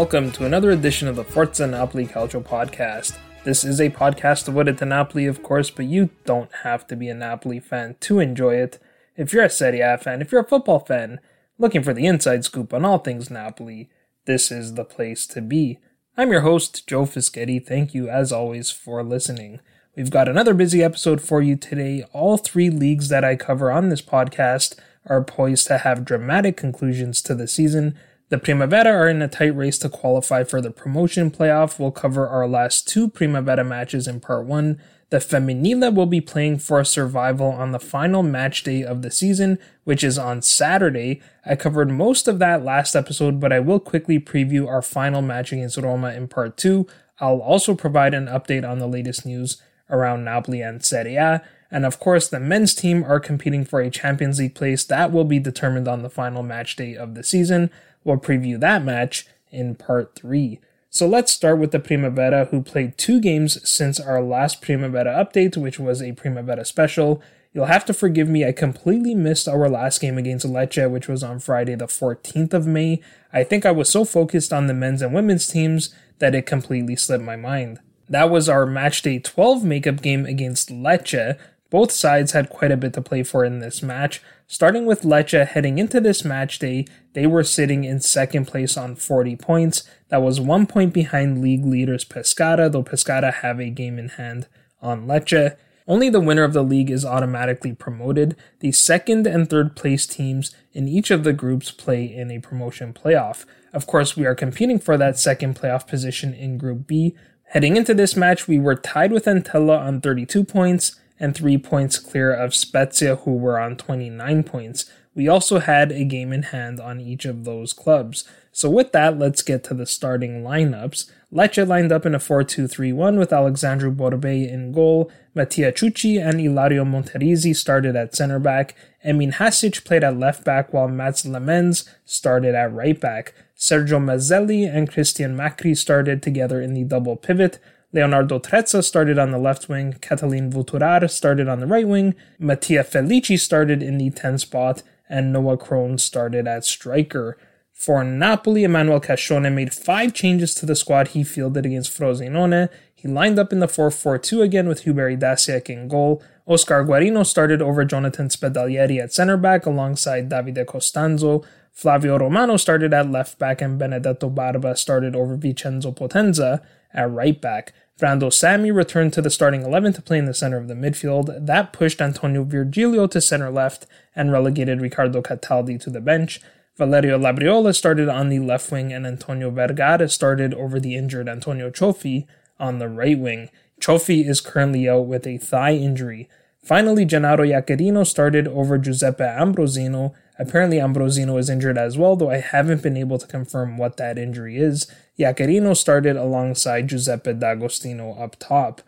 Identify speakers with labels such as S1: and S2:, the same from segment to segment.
S1: Welcome to another edition of the Forza Napoli Calcio podcast. This is a podcast devoted to Napoli, of course, but you don't have to be a Napoli fan to enjoy it. If you're a Serie A fan, if you're a football fan, looking for the inside scoop on all things Napoli, this is the place to be. I'm your host, Joe Fischetti. Thank you, as always, for listening. We've got another busy episode for you today. All three leagues that I cover on this podcast are poised to have dramatic conclusions to the season the Primavera are in a tight race to qualify for the promotion playoff. We'll cover our last two Primavera matches in part one. The Femminile will be playing for survival on the final match day of the season, which is on Saturday. I covered most of that last episode, but I will quickly preview our final match against Roma in part two. I'll also provide an update on the latest news around Napoli and Serie A. And of course, the men's team are competing for a Champions League place that will be determined on the final match day of the season. We'll preview that match in part 3. So let's start with the Primavera, who played two games since our last Primavera update, which was a Primavera special. You'll have to forgive me, I completely missed our last game against Lecce, which was on Friday, the 14th of May. I think I was so focused on the men's and women's teams that it completely slipped my mind. That was our matchday 12 makeup game against Lecce, both sides had quite a bit to play for in this match. Starting with Lecce heading into this match day, they were sitting in second place on 40 points. That was one point behind league leaders Pescara, though Pescara have a game in hand on Lecce. Only the winner of the league is automatically promoted. The second and third place teams in each of the groups play in a promotion playoff. Of course, we are competing for that second playoff position in Group B. Heading into this match, we were tied with Entella on 32 points and three points clear of Spezia, who were on 29 points. We also had a game in hand on each of those clubs. So, with that, let's get to the starting lineups. Lecce lined up in a 4 2 3 1 with Alexandru Borbei in goal. Mattia Ciucci and Ilario Monterisi started at center back. Emin Hasic played at left back while Mats Lemens started at right back. Sergio Mazzelli and Christian Macri started together in the double pivot. Leonardo Trezza started on the left wing, Catalin Vulturar started on the right wing, Mattia Felici started in the 10 spot, and Noah Krohn started at striker. For Napoli, Emmanuel Cascione made five changes to the squad he fielded against Frosinone. He lined up in the 4-4-2 again with Hubert Idasiak in goal. Oscar Guarino started over Jonathan Spedalieri at center back alongside Davide Costanzo. Flavio Romano started at left back and Benedetto Barba started over Vincenzo Potenza at right back. Brando Sami returned to the starting 11 to play in the center of the midfield. That pushed Antonio Virgilio to center left and relegated Riccardo Cataldi to the bench. Valerio Labriola started on the left wing and Antonio Vergara started over the injured Antonio Cioffi on the right wing. Cioffi is currently out with a thigh injury. Finally, Gennaro Iaccarino started over Giuseppe Ambrosino Apparently, Ambrosino is injured as well, though I haven't been able to confirm what that injury is. Iaccarino started alongside Giuseppe D'Agostino up top.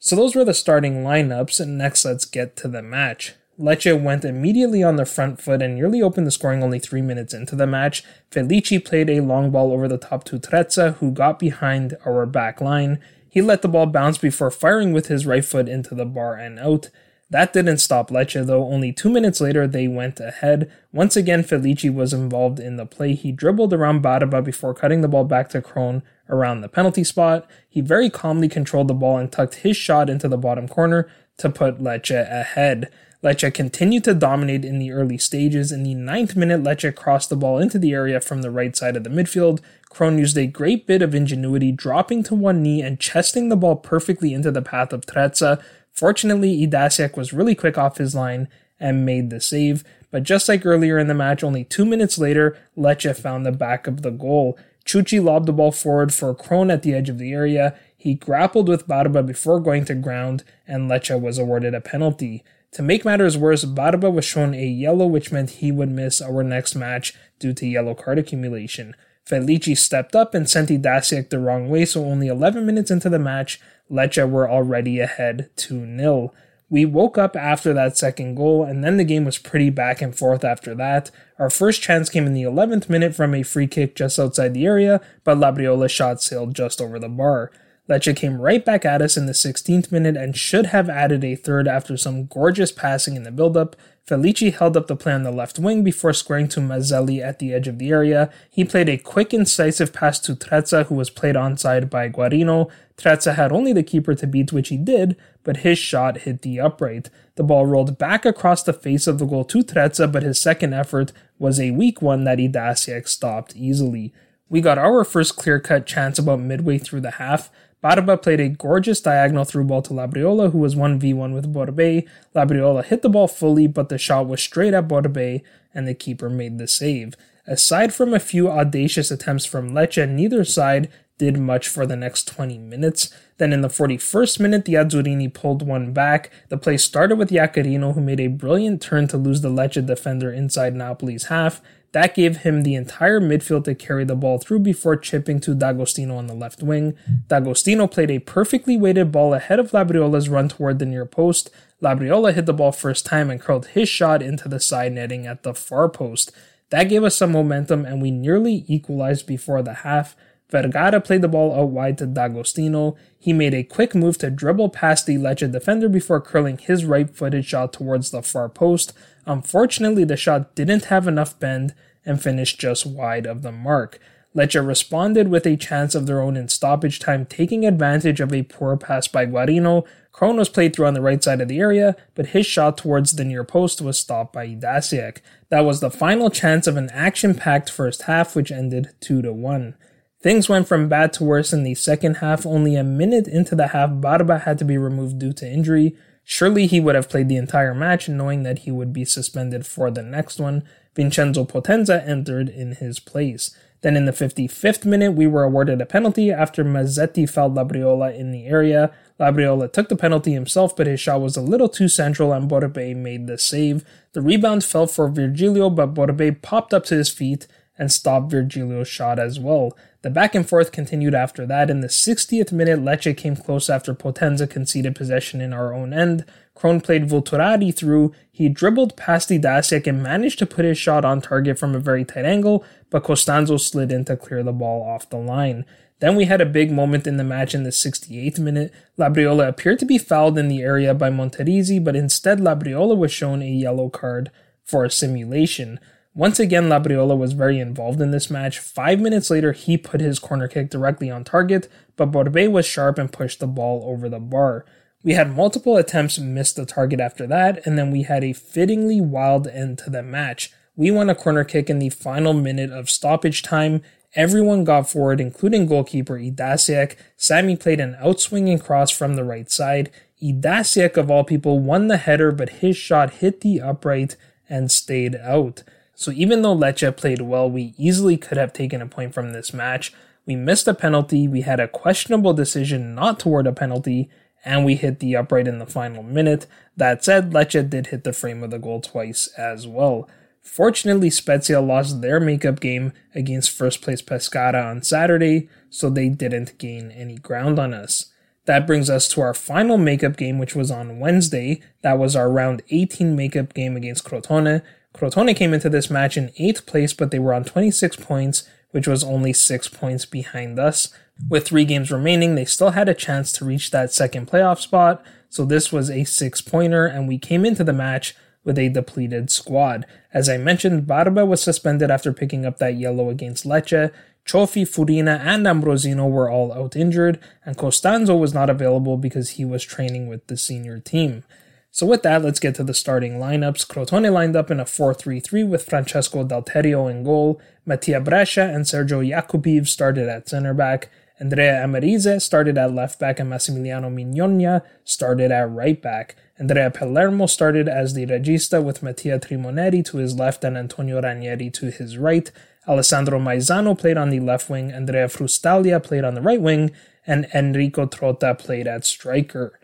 S1: So those were the starting lineups, and next let's get to the match. Lecce went immediately on the front foot and nearly opened the scoring only three minutes into the match. Felici played a long ball over the top to Trezza, who got behind our back line. He let the ball bounce before firing with his right foot into the bar and out. That didn't stop Lecce though. Only two minutes later, they went ahead. Once again, Felici was involved in the play. He dribbled around Barba before cutting the ball back to Krohn around the penalty spot. He very calmly controlled the ball and tucked his shot into the bottom corner to put Lecce ahead. Lecce continued to dominate in the early stages. In the ninth minute, Lecce crossed the ball into the area from the right side of the midfield. Krohn used a great bit of ingenuity, dropping to one knee and chesting the ball perfectly into the path of Trezza. Fortunately, Idasiak was really quick off his line and made the save. But just like earlier in the match, only two minutes later, Lecce found the back of the goal. Ciucci lobbed the ball forward for Krohn at the edge of the area. He grappled with Barba before going to ground, and Lecce was awarded a penalty. To make matters worse, Barba was shown a yellow, which meant he would miss our next match due to yellow card accumulation. Felici stepped up and sent Idasiak the wrong way, so only 11 minutes into the match, Lecce were already ahead 2 0. We woke up after that second goal, and then the game was pretty back and forth after that. Our first chance came in the 11th minute from a free kick just outside the area, but Labriola shot sailed just over the bar. Lecce came right back at us in the 16th minute and should have added a third after some gorgeous passing in the build-up. Felici held up the play on the left wing before squaring to Mazzelli at the edge of the area. He played a quick, incisive pass to Trezza, who was played onside by Guarino. Trezza had only the keeper to beat, which he did, but his shot hit the upright. The ball rolled back across the face of the goal to Trezza, but his second effort was a weak one that Idasiak stopped easily. We got our first clear cut chance about midway through the half. Barba played a gorgeous diagonal through ball to Labriola, who was 1v1 with Borbei. Labriola hit the ball fully, but the shot was straight at Borbei, and the keeper made the save. Aside from a few audacious attempts from Lecce, neither side did much for the next 20 minutes. Then in the 41st minute, the Azzurrini pulled one back. The play started with Iaccarino, who made a brilliant turn to lose the Lecce defender inside Napoli's half. That gave him the entire midfield to carry the ball through before chipping to D'Agostino on the left wing. D'Agostino played a perfectly weighted ball ahead of Labriola's run toward the near post. Labriola hit the ball first time and curled his shot into the side netting at the far post. That gave us some momentum and we nearly equalized before the half. Vergara played the ball out wide to D'Agostino. He made a quick move to dribble past the Lecce defender before curling his right footed shot towards the far post. Unfortunately, the shot didn't have enough bend and finished just wide of the mark. Lecce responded with a chance of their own in stoppage time, taking advantage of a poor pass by Guarino. Krohn was played through on the right side of the area, but his shot towards the near post was stopped by Idasiak. That was the final chance of an action-packed first half, which ended 2 to 1. Things went from bad to worse in the second half. Only a minute into the half, Barba had to be removed due to injury. Surely he would have played the entire match, knowing that he would be suspended for the next one. Vincenzo Potenza entered in his place. Then in the 55th minute, we were awarded a penalty after Mazzetti fouled Labriola in the area. Labriola took the penalty himself, but his shot was a little too central and Borbei made the save. The rebound fell for Virgilio, but Borbei popped up to his feet and stopped Virgilio's shot as well. The back and forth continued after that. In the 60th minute, Lecce came close after Potenza conceded possession in our own end. Krohn played Volturari through. He dribbled past Idasiak and managed to put his shot on target from a very tight angle, but Costanzo slid in to clear the ball off the line. Then we had a big moment in the match in the 68th minute. Labriola appeared to be fouled in the area by Monterisi, but instead Labriola was shown a yellow card for a simulation. Once again, Labriola was very involved in this match. Five minutes later, he put his corner kick directly on target, but Borbei was sharp and pushed the ball over the bar. We had multiple attempts miss the target after that, and then we had a fittingly wild end to the match. We won a corner kick in the final minute of stoppage time. Everyone got forward, including goalkeeper Idasiak. Sammy played an outswinging cross from the right side. Idasiak, of all people, won the header, but his shot hit the upright and stayed out. So even though Lecce played well, we easily could have taken a point from this match. We missed a penalty, we had a questionable decision not toward a penalty, and we hit the upright in the final minute. That said, Lecce did hit the frame of the goal twice as well. Fortunately, Spezia lost their makeup game against first place Pescara on Saturday, so they didn't gain any ground on us. That brings us to our final makeup game, which was on Wednesday. That was our round 18 makeup game against Crotone. Crotone came into this match in 8th place, but they were on 26 points, which was only 6 points behind us. With 3 games remaining, they still had a chance to reach that second playoff spot, so this was a 6 pointer, and we came into the match with a depleted squad. As I mentioned, Barba was suspended after picking up that yellow against Lecce. Cioffi, Furina, and Ambrosino were all out injured, and Costanzo was not available because he was training with the senior team. So with that, let's get to the starting lineups. Crotone lined up in a 4-3-3 with Francesco Dalterio in goal, Mattia Brescia and Sergio Jakupiv started at center back, Andrea Amerize started at left back and Massimiliano Mignonia started at right back. Andrea Palermo started as the regista with Mattia Trimoneri to his left and Antonio Ranieri to his right. Alessandro Maizano played on the left wing, Andrea Frustaglia played on the right wing, and Enrico Trotta played at striker.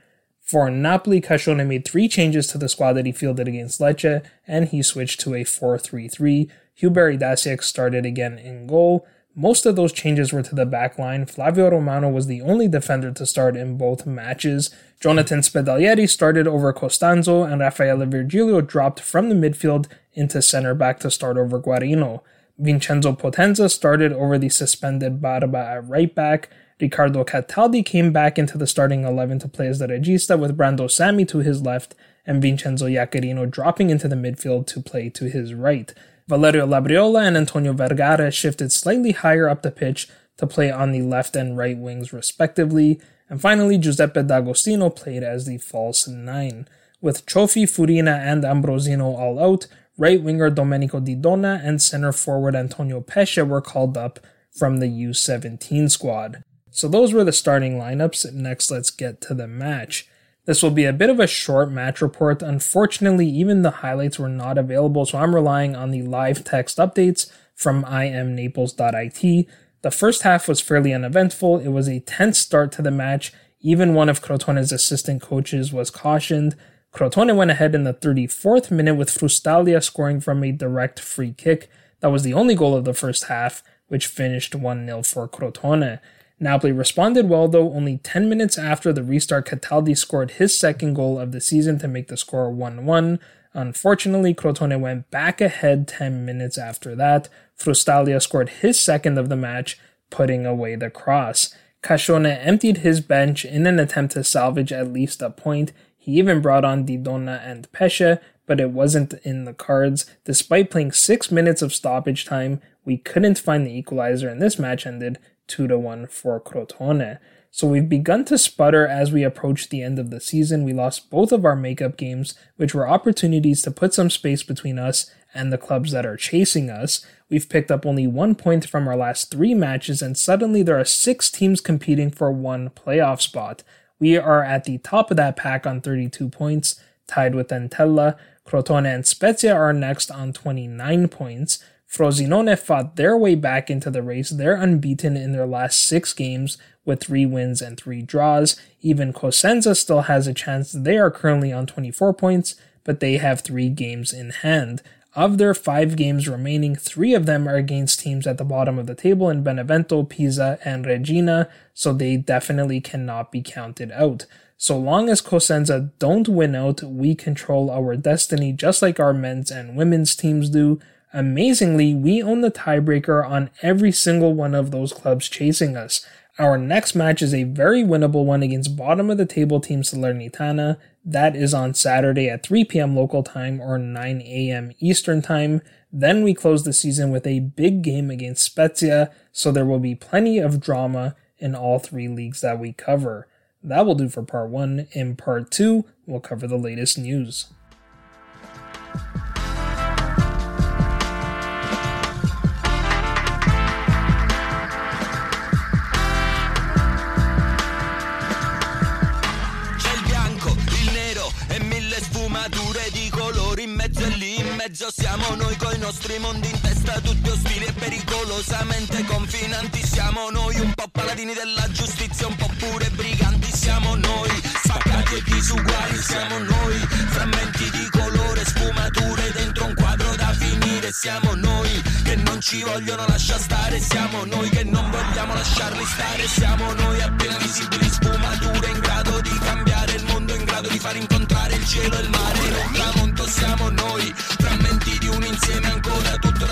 S1: For Napoli, Cascione made three changes to the squad that he fielded against Lecce, and he switched to a 4-3-3. Hubert Idasiak started again in goal. Most of those changes were to the back line. Flavio Romano was the only defender to start in both matches. Jonathan Spedalieri started over Costanzo, and Raffaele Virgilio dropped from the midfield into center back to start over Guarino. Vincenzo Potenza started over the suspended Barba at right back. Riccardo Cataldi came back into the starting 11 to play as the regista with Brando Sami to his left and Vincenzo Iaccarino dropping into the midfield to play to his right. Valerio Labriola and Antonio Vergara shifted slightly higher up the pitch to play on the left and right wings respectively, and finally Giuseppe D'Agostino played as the false nine. With Cioffi, Furina, and Ambrosino all out, right winger Domenico Di Donna and center forward Antonio Pesce were called up from the U17 squad. So those were the starting lineups. Next, let's get to the match. This will be a bit of a short match report. Unfortunately, even the highlights were not available, so I'm relying on the live text updates from iamnaples.it. The first half was fairly uneventful. It was a tense start to the match. Even one of Crotone's assistant coaches was cautioned. Crotone went ahead in the 34th minute with Frustaglia scoring from a direct free kick. That was the only goal of the first half, which finished 1 0 for Crotone. Napoli responded well, though, only 10 minutes after the restart, Cataldi scored his second goal of the season to make the score 1 1. Unfortunately, Crotone went back ahead 10 minutes after that. Frustaglia scored his second of the match, putting away the cross. Cascione emptied his bench in an attempt to salvage at least a point. He even brought on Di Donna and Pesce, but it wasn't in the cards. Despite playing 6 minutes of stoppage time, we couldn't find the equalizer, and this match ended 2 to 1 for Crotone. So we've begun to sputter as we approach the end of the season. We lost both of our makeup games, which were opportunities to put some space between us and the clubs that are chasing us. We've picked up only one point from our last three matches, and suddenly there are six teams competing for one playoff spot. We are at the top of that pack on 32 points, tied with Entella. Crotone and Spezia are next on 29 points. Frosinone fought their way back into the race. They're unbeaten in their last six games with three wins and three draws. Even Cosenza still has a chance. They are currently on 24 points, but they have three games in hand. Of their five games remaining, three of them are against teams at the bottom of the table in Benevento, Pisa, and Reggina, so they definitely cannot be counted out. So long as Cosenza don't win out, we control our destiny just like our men's and women's teams do. Amazingly, we own the tiebreaker on every single one of those clubs chasing us. Our next match is a very winnable one against bottom of the table team Salernitana. That is on Saturday at 3 p.m. local time or 9 a.m. Eastern time. Then we close the season with a big game against Spezia, so there will be plenty of drama in all three leagues that we cover. That will do for part one. In part two, we'll cover the latest news.
S2: Siamo noi coi nostri mondi in testa tutti ostili e pericolosamente confinanti. Siamo noi un po' paladini della giustizia un po' pure briganti. Siamo noi spaccati e disuguali siamo noi. Frammenti di colore sfumature dentro un quadro da finire. Siamo noi che non ci vogliono lasciare stare, siamo noi che non vogliamo lasciarli stare, siamo noi appena visibili sfumature in grado di cambiare il mondo, grado di far incontrare il cielo e il mare. Un tramonto, siamo noi, frammenti di un insieme ancora tutto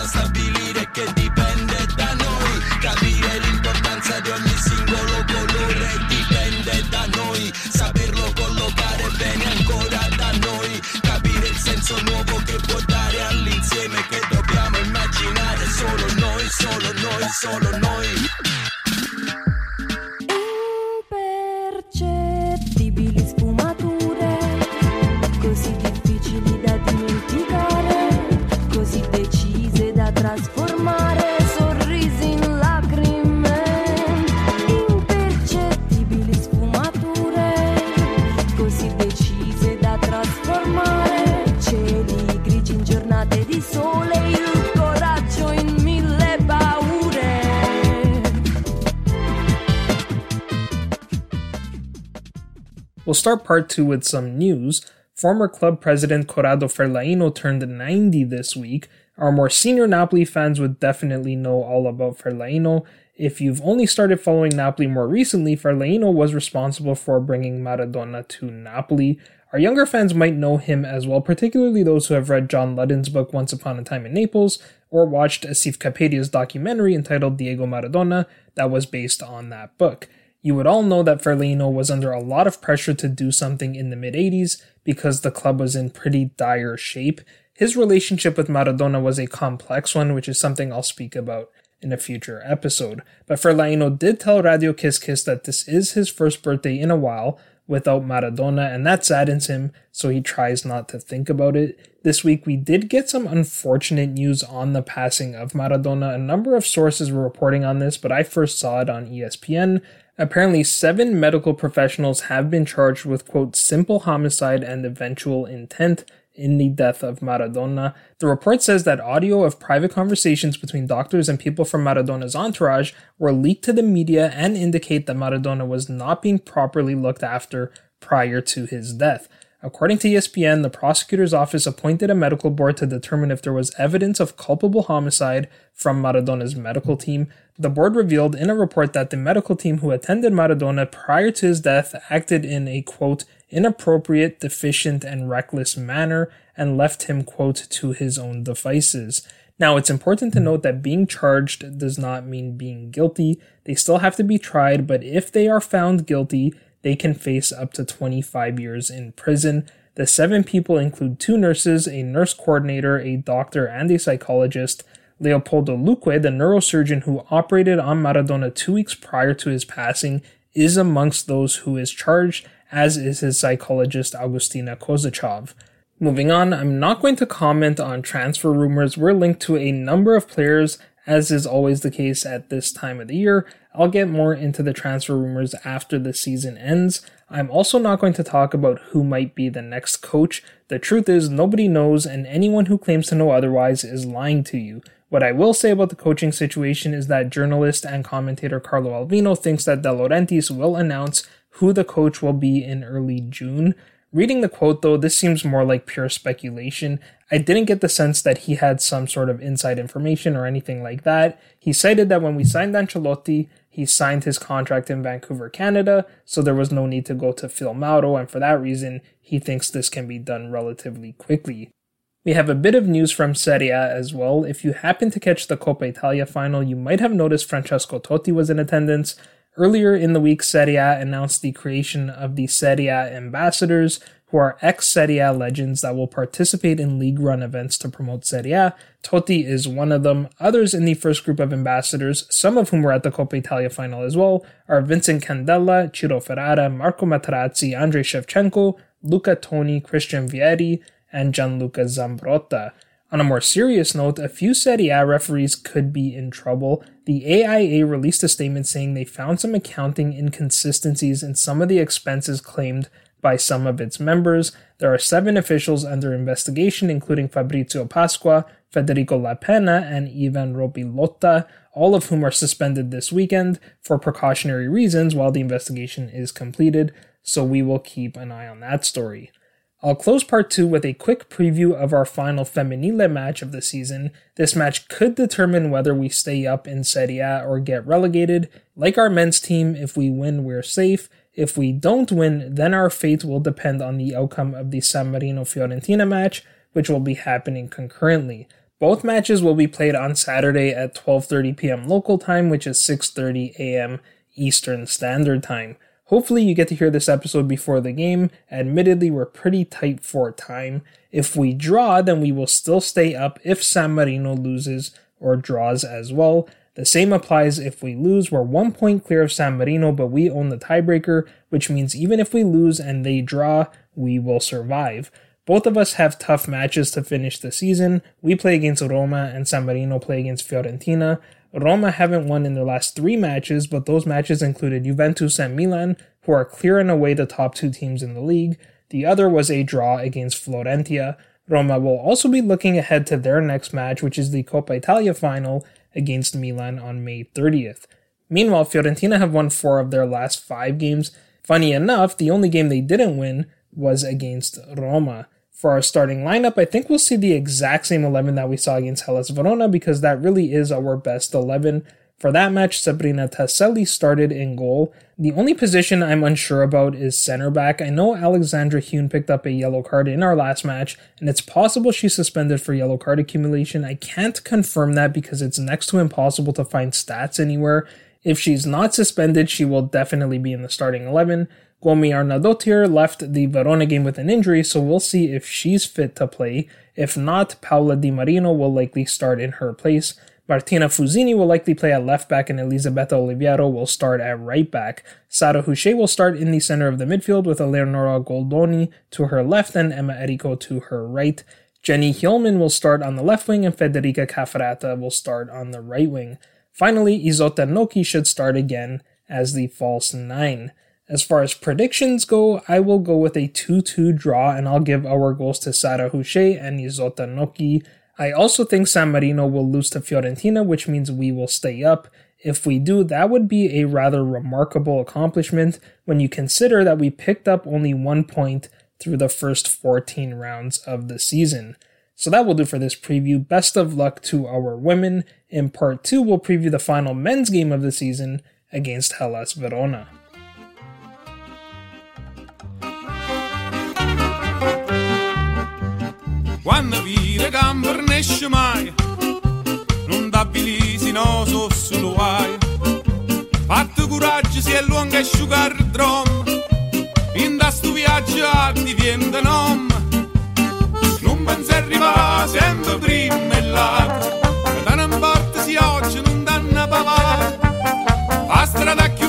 S1: start part two with some news. Former club president Corrado Ferlaino turned 90 this week. Our more senior Napoli fans would definitely know all about Ferlaino. If you've only started following Napoli more recently, Ferlaino was responsible for bringing Maradona to Napoli. Our younger fans might know him as well, particularly those who have read John Ludden's book Once Upon a Time in Naples or watched Asif Kapadia's documentary entitled Diego Maradona that was based on that book. You would all know that Ferlaino was under a lot of pressure to do something in the mid 80s because the club was in pretty dire shape. His relationship with Maradona was a complex one, which is something I'll speak about in a future episode. But Ferlaino did tell Radio Kiss Kiss that this is his first birthday in a while without Maradona, and that saddens him, so he tries not to think about it. This week, we did get some unfortunate news on the passing of Maradona. A number of sources were reporting on this, but I first saw it on ESPN. Apparently, seven medical professionals have been charged with, quote, simple homicide and eventual intent in the death of Maradona. The report says that audio of private conversations between doctors and people from Maradona's entourage were leaked to the media and indicate that Maradona was not being properly looked after prior to his death. According to ESPN, the prosecutor's office appointed a medical board to determine if there was evidence of culpable homicide from Maradona's medical team. The board revealed in a report that the medical team who attended Maradona prior to his death acted in a quote, inappropriate, deficient, and reckless manner and left him quote, to his own devices. Now, it's important to note that being charged does not mean being guilty. They still have to be tried, but if they are found guilty, they can face up to 25 years in prison. The seven people include two nurses, a nurse coordinator, a doctor, and a psychologist. Leopoldo Luque, the neurosurgeon who operated on Maradona two weeks prior to his passing, is amongst those who is charged, as is his psychologist Agustina Cosachov. Moving on, I'm not going to comment on transfer rumors. We're linked to a number of players, as is always the case at this time of the year. I'll get more into the transfer rumors after the season ends. I'm also not going to talk about who might be the next coach. The truth is, nobody knows, and anyone who claims to know otherwise is lying to you. What I will say about the coaching situation is that journalist and commentator Carlo Alvino thinks that De Laurentiis will announce who the coach will be in early June. Reading the quote though, this seems more like pure speculation. I didn't get the sense that he had some sort of inside information or anything like that. He cited that when we signed Ancelotti, he signed his contract in Vancouver, Canada, so there was no need to go to Filmauro, and for that reason, he thinks this can be done relatively quickly. We have a bit of news from Serie A as well. If you happen to catch the Coppa Italia final, you might have noticed Francesco Totti was in attendance. Earlier in the week, Serie A announced the creation of the Serie A ambassadors, who are ex Serie A legends that will participate in league run events to promote Serie A. Totti is one of them. Others in the first group of ambassadors, some of whom were at the Coppa Italia final as well, are Vincent Candela, Ciro Ferrara, Marco Materazzi, Andrei Shevchenko, Luca Toni, Christian Vieri, and Gianluca Zambrotta. On a more serious note, a few Serie A referees could be in trouble. The AIA released a statement saying they found some accounting inconsistencies in some of the expenses claimed by some of its members. There are seven officials under investigation, including Fabrizio Pasqua, Federico La Penna, and Ivan Robilotta, all of whom are suspended this weekend for precautionary reasons while the investigation is completed, so we will keep an eye on that story. I'll close part two with a quick preview of our final Femminile match of the season. This match could determine whether we stay up in Serie A or get relegated. Like our men's team, if we win, we're safe. If we don't win, then our fate will depend on the outcome of the San Marino Fiorentina match, which will be happening concurrently. Both matches will be played on Saturday at 12:30 p.m. local time, which is 6:30 a.m. Eastern Standard Time. Hopefully, you get to hear this episode before the game. Admittedly, we're pretty tight for time. If we draw, then we will still stay up if San Marino loses or draws as well. The same applies if we lose. We're one point clear of San Marino, but we own the tiebreaker, which means even if we lose and they draw, we will survive. Both of us have tough matches to finish the season. We play against Roma and San Marino play against Fiorentina. Roma haven't won in their last three matches, but those matches included Juventus and Milan, who are clear and away the top two teams in the league. The other was a draw against Florentia. Roma will also be looking ahead to their next match, which is the Coppa Italia final against Milan on May 30th. Meanwhile, Fiorentina have won four of their last five games. Funny enough, the only game they didn't win was against Roma for our starting lineup, I think we'll see the exact same 11 that we saw against Hellas Verona because that really is our best 11. For that match, Sabrina Tasselli started in goal. The only position I'm unsure about is center back. I know Alexandra Hune picked up a yellow card in our last match, and it's possible she's suspended for yellow card accumulation. I can't confirm that because it's next to impossible to find stats anywhere. If she's not suspended, she will definitely be in the starting 11. Gudny Arnadottir left the Verona game with an injury, so we'll see if she's fit to play. If not, Paola Di Marino will likely start in her place. Martina Fusini will likely play at left back, and Elisabetta Oliviero will start at right back. Sara Huchet will start in the center of the midfield with Eleonora Goldoni to her left and Emma Errico to her right. Jenny Hjohlman will start on the left wing, and Federica Caffarata will start on the right wing. Finally, Isotta Nocchi should start again as the false nine. As far as predictions go, I will go with a 2 2 draw and I'll give our goals to Sara Huchet and Isotta Nocchi. I also think San Marino will lose to Fiorentina, which means we will stay up. If we do, that would be a rather remarkable accomplishment when you consider that we picked up only one point through the first 14 rounds of the season. So that will do for this preview. Best of luck to our women. In part 2, we'll preview the final men's game of the season against Hellas Verona.
S3: Quando vire gamber ne esce mai, non t'abilisi no so solo hai. Fatto coraggio si è lungo asciugare il drum, in da sto viaggio diventa nom. Non pensi arrivare sempre prima e là, da non porta si oggi non danno papà. La strada più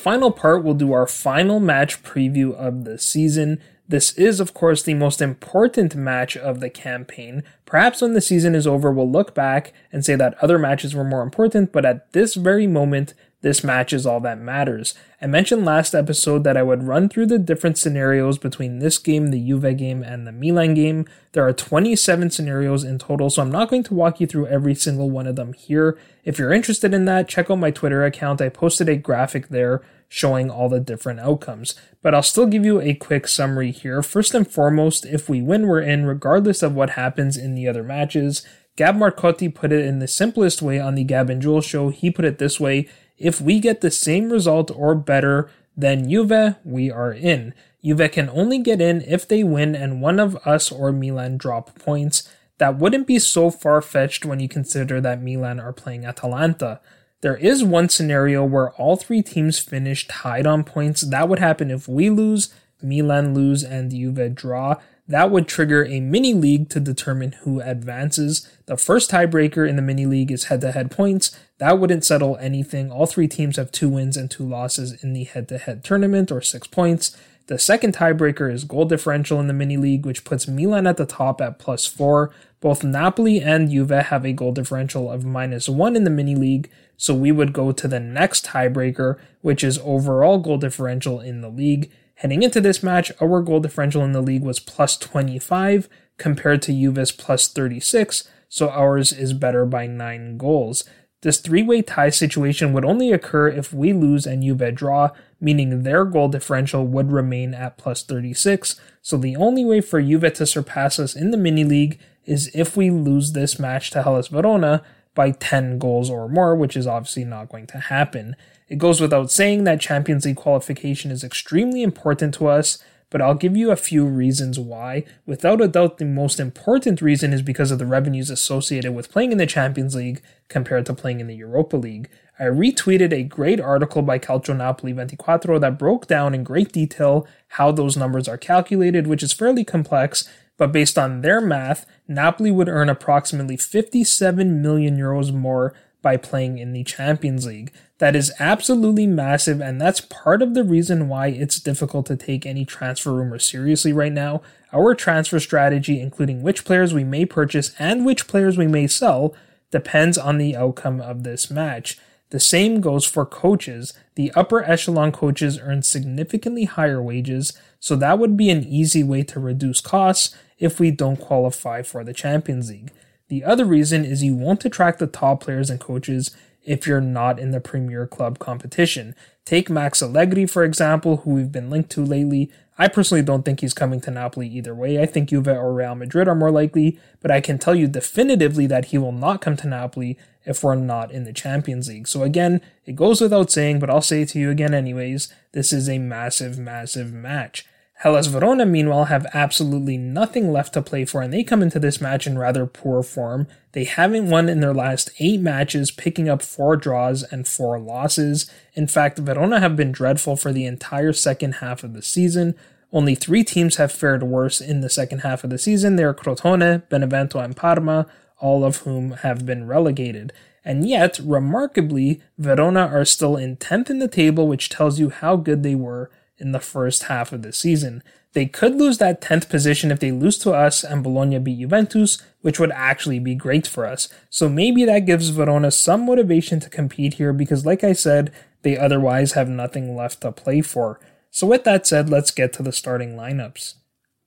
S1: final part, we'll do our final match preview of the season. This is, of course, the most important match of the campaign. Perhaps when the season is over, we'll look back and say that other matches were more important, but at this very moment, this match is all that matters. I mentioned last episode that I would run through the different scenarios between this game, the Juve game, and the Milan game. There are 27 scenarios in total, so I'm not going to walk you through every single one of them here. If you're interested in that, check out my Twitter account. I posted a graphic there showing all the different outcomes. But I'll still give you a quick summary here. First and foremost, if we win, we're in, regardless of what happens in the other matches. Gab Marcotti put it in the simplest way on the Gab and Juls show. He put it this way if we get the same result or better than Juve, we are in. Juve can only get in if they win and one of us or Milan drop points. That wouldn't be so far fetched when you consider that Milan are playing Atalanta. There is one scenario where all three teams finish tied on points. That would happen if we lose, Milan lose, and Juve draw. That would trigger a mini league to determine who advances. The first tiebreaker in the mini league is head to head points. That wouldn't settle anything. All three teams have two wins and two losses in the head to head tournament or six points. The second tiebreaker is goal differential in the mini league, which puts Milan at the top at plus four. Both Napoli and Juve have a goal differential of minus one in the mini league, so we would go to the next tiebreaker, which is overall goal differential in the league. Heading into this match, our goal differential in the league was plus 25 compared to Juve's plus 36, so ours is better by 9 goals. This three way tie situation would only occur if we lose and Juve draw, meaning their goal differential would remain at plus 36. So the only way for Juve to surpass us in the mini league is if we lose this match to Hellas Verona by 10 goals or more, which is obviously not going to happen. It goes without saying that Champions League qualification is extremely important to us, but I'll give you a few reasons why. Without a doubt, the most important reason is because of the revenues associated with playing in the Champions League compared to playing in the Europa League. I retweeted a great article by Calcio Napoli 24 that broke down in great detail how those numbers are calculated, which is fairly complex, but based on their math, Napoli would earn approximately 57 million euros more by playing in the Champions League. That is absolutely massive, and that's part of the reason why it's difficult to take any transfer rumors seriously right now. Our transfer strategy, including which players we may purchase and which players we may sell, depends on the outcome of this match. The same goes for coaches. The upper echelon coaches earn significantly higher wages, so that would be an easy way to reduce costs if we don't qualify for the Champions League. The other reason is you won't attract the top players and coaches if you're not in the Premier Club competition. Take Max Allegri, for example, who we've been linked to lately. I personally don't think he's coming to Napoli either way. I think Juve or Real Madrid are more likely, but I can tell you definitively that he will not come to Napoli if we're not in the Champions League. So again, it goes without saying, but I'll say it to you again anyways. This is a massive, massive match. Hellas Verona, meanwhile, have absolutely nothing left to play for, and they come into this match in rather poor form. They haven't won in their last eight matches, picking up four draws and four losses. In fact, Verona have been dreadful for the entire second half of the season. Only three teams have fared worse in the second half of the season. They are Crotone, Benevento, and Parma, all of whom have been relegated. And yet, remarkably, Verona are still in 10th in the table, which tells you how good they were in the first half of the season. They could lose that 10th position if they lose to us and Bologna beat Juventus, which would actually be great for us. So maybe that gives Verona some motivation to compete here because, like I said, they otherwise have nothing left to play for. So, with that said, let's get to the starting lineups.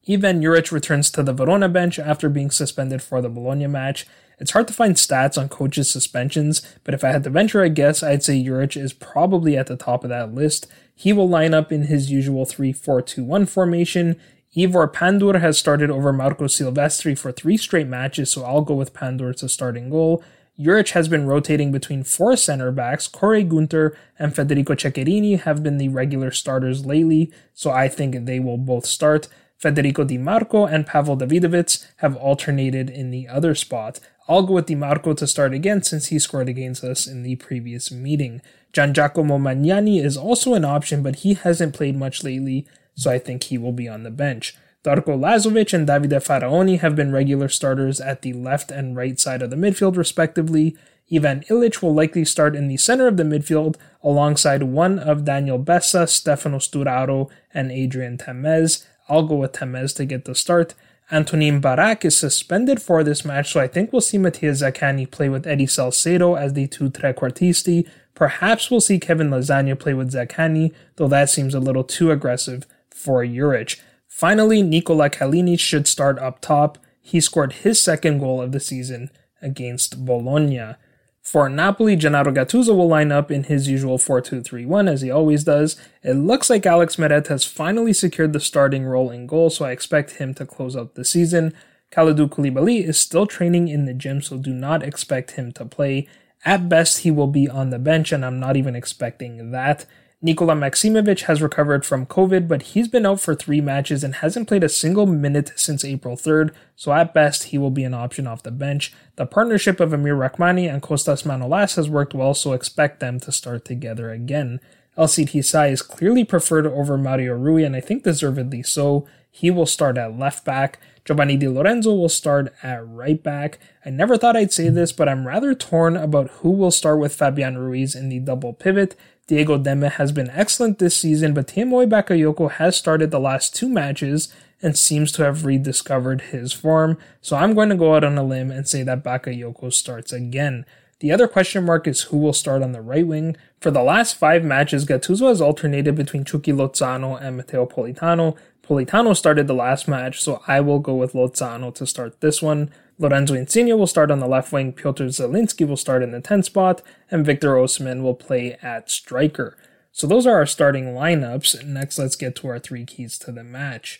S1: Ivan Juric returns to the Verona bench after being suspended for the Bologna match. It's hard to find stats on coaches' suspensions, but if I had to venture a guess, I'd say Juric is probably at the top of that list. He will line up in his usual 3 4 2 1 formation. Ivor Pandur has started over Marco Silvestri for three straight matches, so I'll go with Pandur to starting goal. Juric has been rotating between four center backs. Koray Günter and Federico Ceccherini have been the regular starters lately, so I think they will both start. Federico Di Marco and Pawel Dawidowicz have alternated in the other spot. I'll go with Di Marco to start again since he scored against us in the previous meeting. Giangiacomo Magnani is also an option, but he hasn't played much lately, so I think he will be on the bench. Darko Lazovic and Davide Faraoni have been regular starters at the left and right side of the midfield, respectively. Ivan Ilic will likely start in the center of the midfield alongside one of Daniel Bessa, Stefano Sturaro, and Adrien Tameze. I'll go with Tameze to get the start. Antonin Barak is suspended for this match, so I think we'll see Mattia Zaccagni play with Eddie Salcedo as the two trequartisti, Perhaps we'll see Kevin Lasagna play with Zaccagni, though that seems a little too aggressive for Juric. Finally, Nikola Kalinic should start up top. He scored his second goal of the season against Bologna. For Napoli, Gennaro Gattuso will line up in his usual 4-2-3-1 as he always does. It looks like Alex Meret has finally secured the starting role in goal, so I expect him to close out the season. Kalidou Koulibaly is still training in the gym, so do not expect him to play. At best, he will be on the bench, and I'm not even expecting that. Nikola Maximovic has recovered from COVID, but he's been out for three matches and hasn't played a single minute since April 3rd, so at best, he will be an option off the bench. The partnership of Amir Rrahmani and Kostas Manolas has worked well, so expect them to start together again. Elseid Hysaj is clearly preferred over Mario Rui, and I think deservedly so. He will start at left back. Giovanni Di Lorenzo will start at right back. I never thought I'd say this, but I'm rather torn about who will start with Fabian Ruiz in the double pivot. Diego Demme has been excellent this season, but Tiémoué Bakayoko has started the last two matches and seems to have rediscovered his form. So I'm going to go out on a limb and say that Bakayoko starts again. The other question mark is who will start on the right wing. For the last five matches, Gattuso has alternated between Chucky Lozano and Matteo Politano. Politano started the last match, so I will go with Lozano to start this one. Lorenzo Insigne will start on the left wing, Piotr Zielinski will start in the 10 spot, and Victor Osimhen will play at striker. So those are our starting lineups. Next, let's get to our three keys to the match.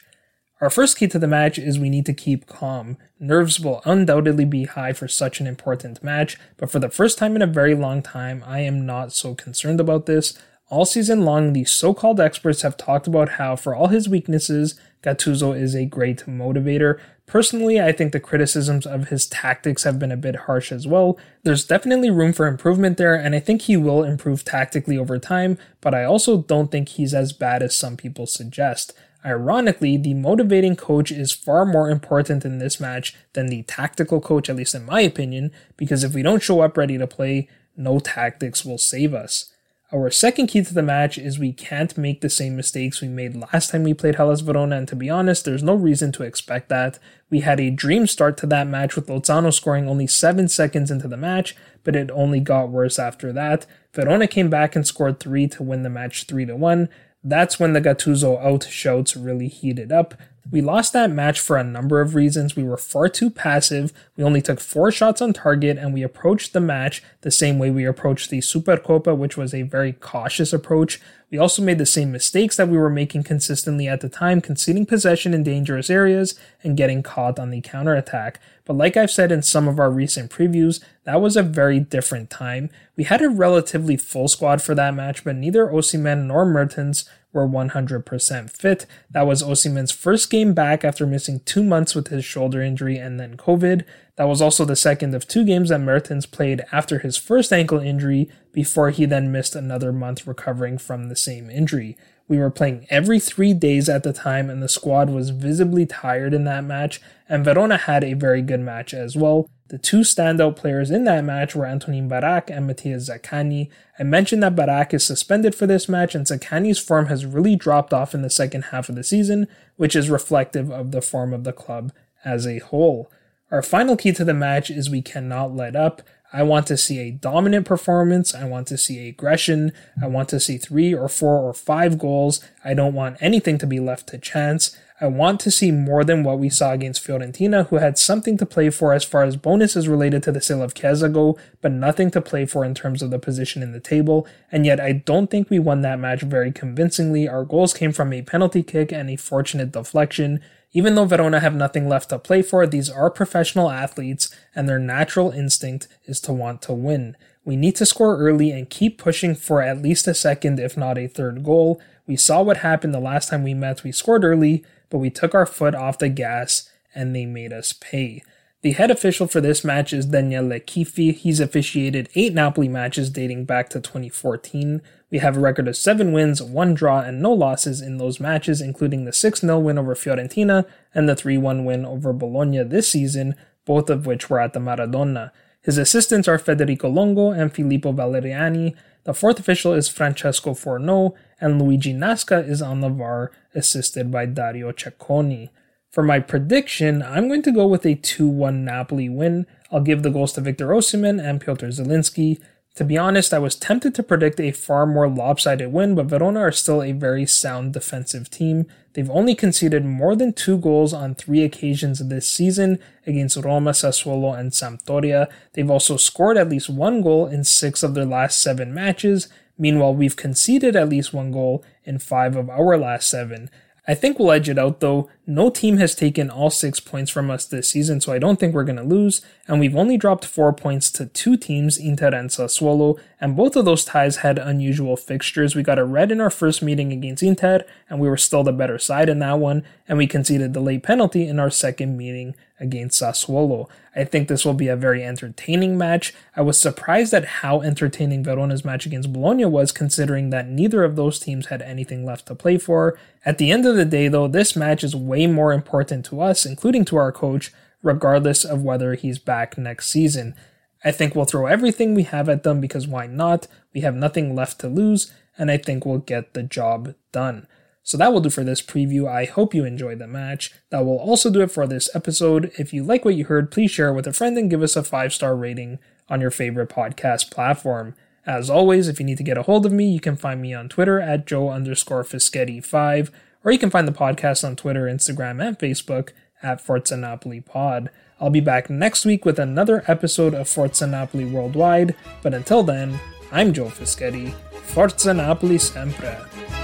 S1: Our first key to the match is we need to keep calm. Nerves will undoubtedly be high for such an important match, but for the first time in a very long time, I am not so concerned about this. All season long, the so called experts have talked about how, for all his weaknesses, Gattuso is a great motivator. Personally, I think the criticisms of his tactics have been a bit harsh as well. There's definitely room for improvement there, and I think he will improve tactically over time, but I also don't think he's as bad as some people suggest. Ironically, the motivating coach is far more important in this match than the tactical coach, at least in my opinion, because if we don't show up ready to play, no tactics will save us. Our second key to the match is we can't make the same mistakes we made last time we played Hellas Verona, and to be honest, there's no reason to expect that. We had a dream start to that match with Lozano scoring only 7 seconds into the match, but it only got worse after that. Verona came back and scored 3 to win the match 3 to 1. That's when the Gattuso out shouts really heated up. We lost that match for a number of reasons. We were far too passive. We only took four shots on target and we approached the match the same way we approached the Supercopa, which was a very cautious approach. We also made the same mistakes that we were making consistently at the time, conceding possession in dangerous areas and getting caught on the counterattack. But like I've said in some of our recent previews, that was a very different time. We had a relatively full squad for that match, but neither Osimhen nor Mertens were 100% fit. That was Osimhen's first game back after missing two months with his shoulder injury and then COVID. That was also the second of two games that Mertens played after his first ankle injury before he then missed another month recovering from the same injury. We were playing every three days at the time, and the squad was visibly tired in that match, and Verona had a very good match as well. The two standout players in that match were Antonin Barak and Mattia Zaccagni. I mentioned that Barak is suspended for this match, and Zaccagni's form has really dropped off in the second half of the season, which is reflective of the form of the club as a whole. Our final key to the match is we cannot let up. I want to see a dominant performance. I want to see aggression. I want to see three or four or five goals. I don't want anything to be left to chance. I want to see more than what we saw against Fiorentina, who had something to play for as far as bonuses related to the sale of Chiesa go, but nothing to play for in terms of the position in the table. And yet, I don't think we won that match very convincingly. Our goals came from a penalty kick and a fortunate deflection. Even though Verona have nothing left to play for, these are professional athletes, and their natural instinct is to want to win. We need to score early and keep pushing for at least a second, if not a third goal. We saw what happened the last time we met. We scored early, but we took our foot off the gas and they made us pay. The head official for this match is Daniele Chiffi. He's officiated eight Napoli matches dating back to 2014. We have a record of seven wins, one draw, and no losses in those matches, including the 6 0 win over Fiorentina and the 3 1 win over Bologna this season, both of which were at the Maradona. His assistants are Federico Longo and Filippo Valeriani. The fourth official is Francesco Forno, and Luigi Nasca is on the VAR, assisted by Dario Cecconi. For my prediction, I'm going to go with a 2 1 Napoli win. I'll give the goals to Victor Osimhen and Piotr Zielinski. To be honest, I was tempted to predict a far more lopsided win, but Verona are still a very sound defensive team. They've only conceded more than two goals on three occasions this season against Roma, Sassuolo, and Sampdoria. They've also scored at least one goal in six of their last seven matches. Meanwhile, we've conceded at least one goal in five of our last seven. I think we'll edge it out though. No team has taken all six points from us this season, so I don't think we're going to lose. And we've only dropped four points to two teams, Inter and Sassuolo, and both of those ties had unusual fixtures. We got a red in our first meeting against Inter, and we were still the better side in that one, and we conceded the late penalty in our second meeting against Sassuolo. I think this will be a very entertaining match. I was surprised at how entertaining Verona's match against Bologna was, considering that neither of those teams had anything left to play for. At the end of the day, though, this match is more important to us, including to our coach, regardless of whether he's back next season. I think we'll throw everything we have at them because why not? We have nothing left to lose, and I think we'll get the job done. So that will do for this preview. I hope you enjoyed the match. That will also do it for this episode. If you like what you heard, please share it with a friend and give us a five star rating on your favorite podcast platform. As always, if you need to get a hold of me, you can find me on Twitter at Joe underscore Fischetti5, or you can find the podcast on Twitter, Instagram, and Facebook at Forza Napoli Pod. I'll be back next week with another episode of Forza Napoli Worldwide, but until then, I'm Joe Fischetti. Forza Napoli sempre.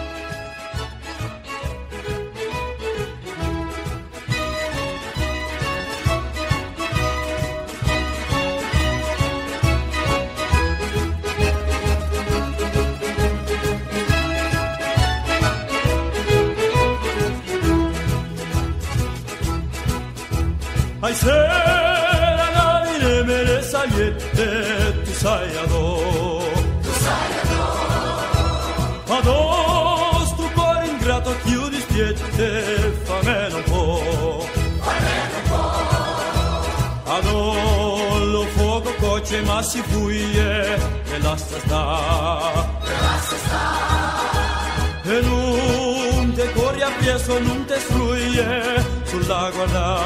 S4: se masifuje Belasta sta Belasta sta E non te corri a piezo, non te sfruie Sulla guarda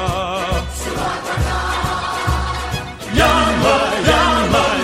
S4: Sulla guarda Yamba, yamba,
S5: yamba